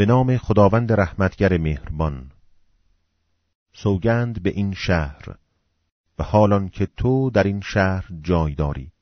به نام خداوند رحمتگر مهربان. سوگند به این شهر و حالان که تو در این شهر جای داری.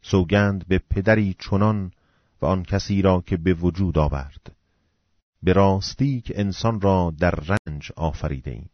سوگند به پدری چنان و آن کسی را که به وجود آورد. به راستی که انسان را در رنج آفریده ایم.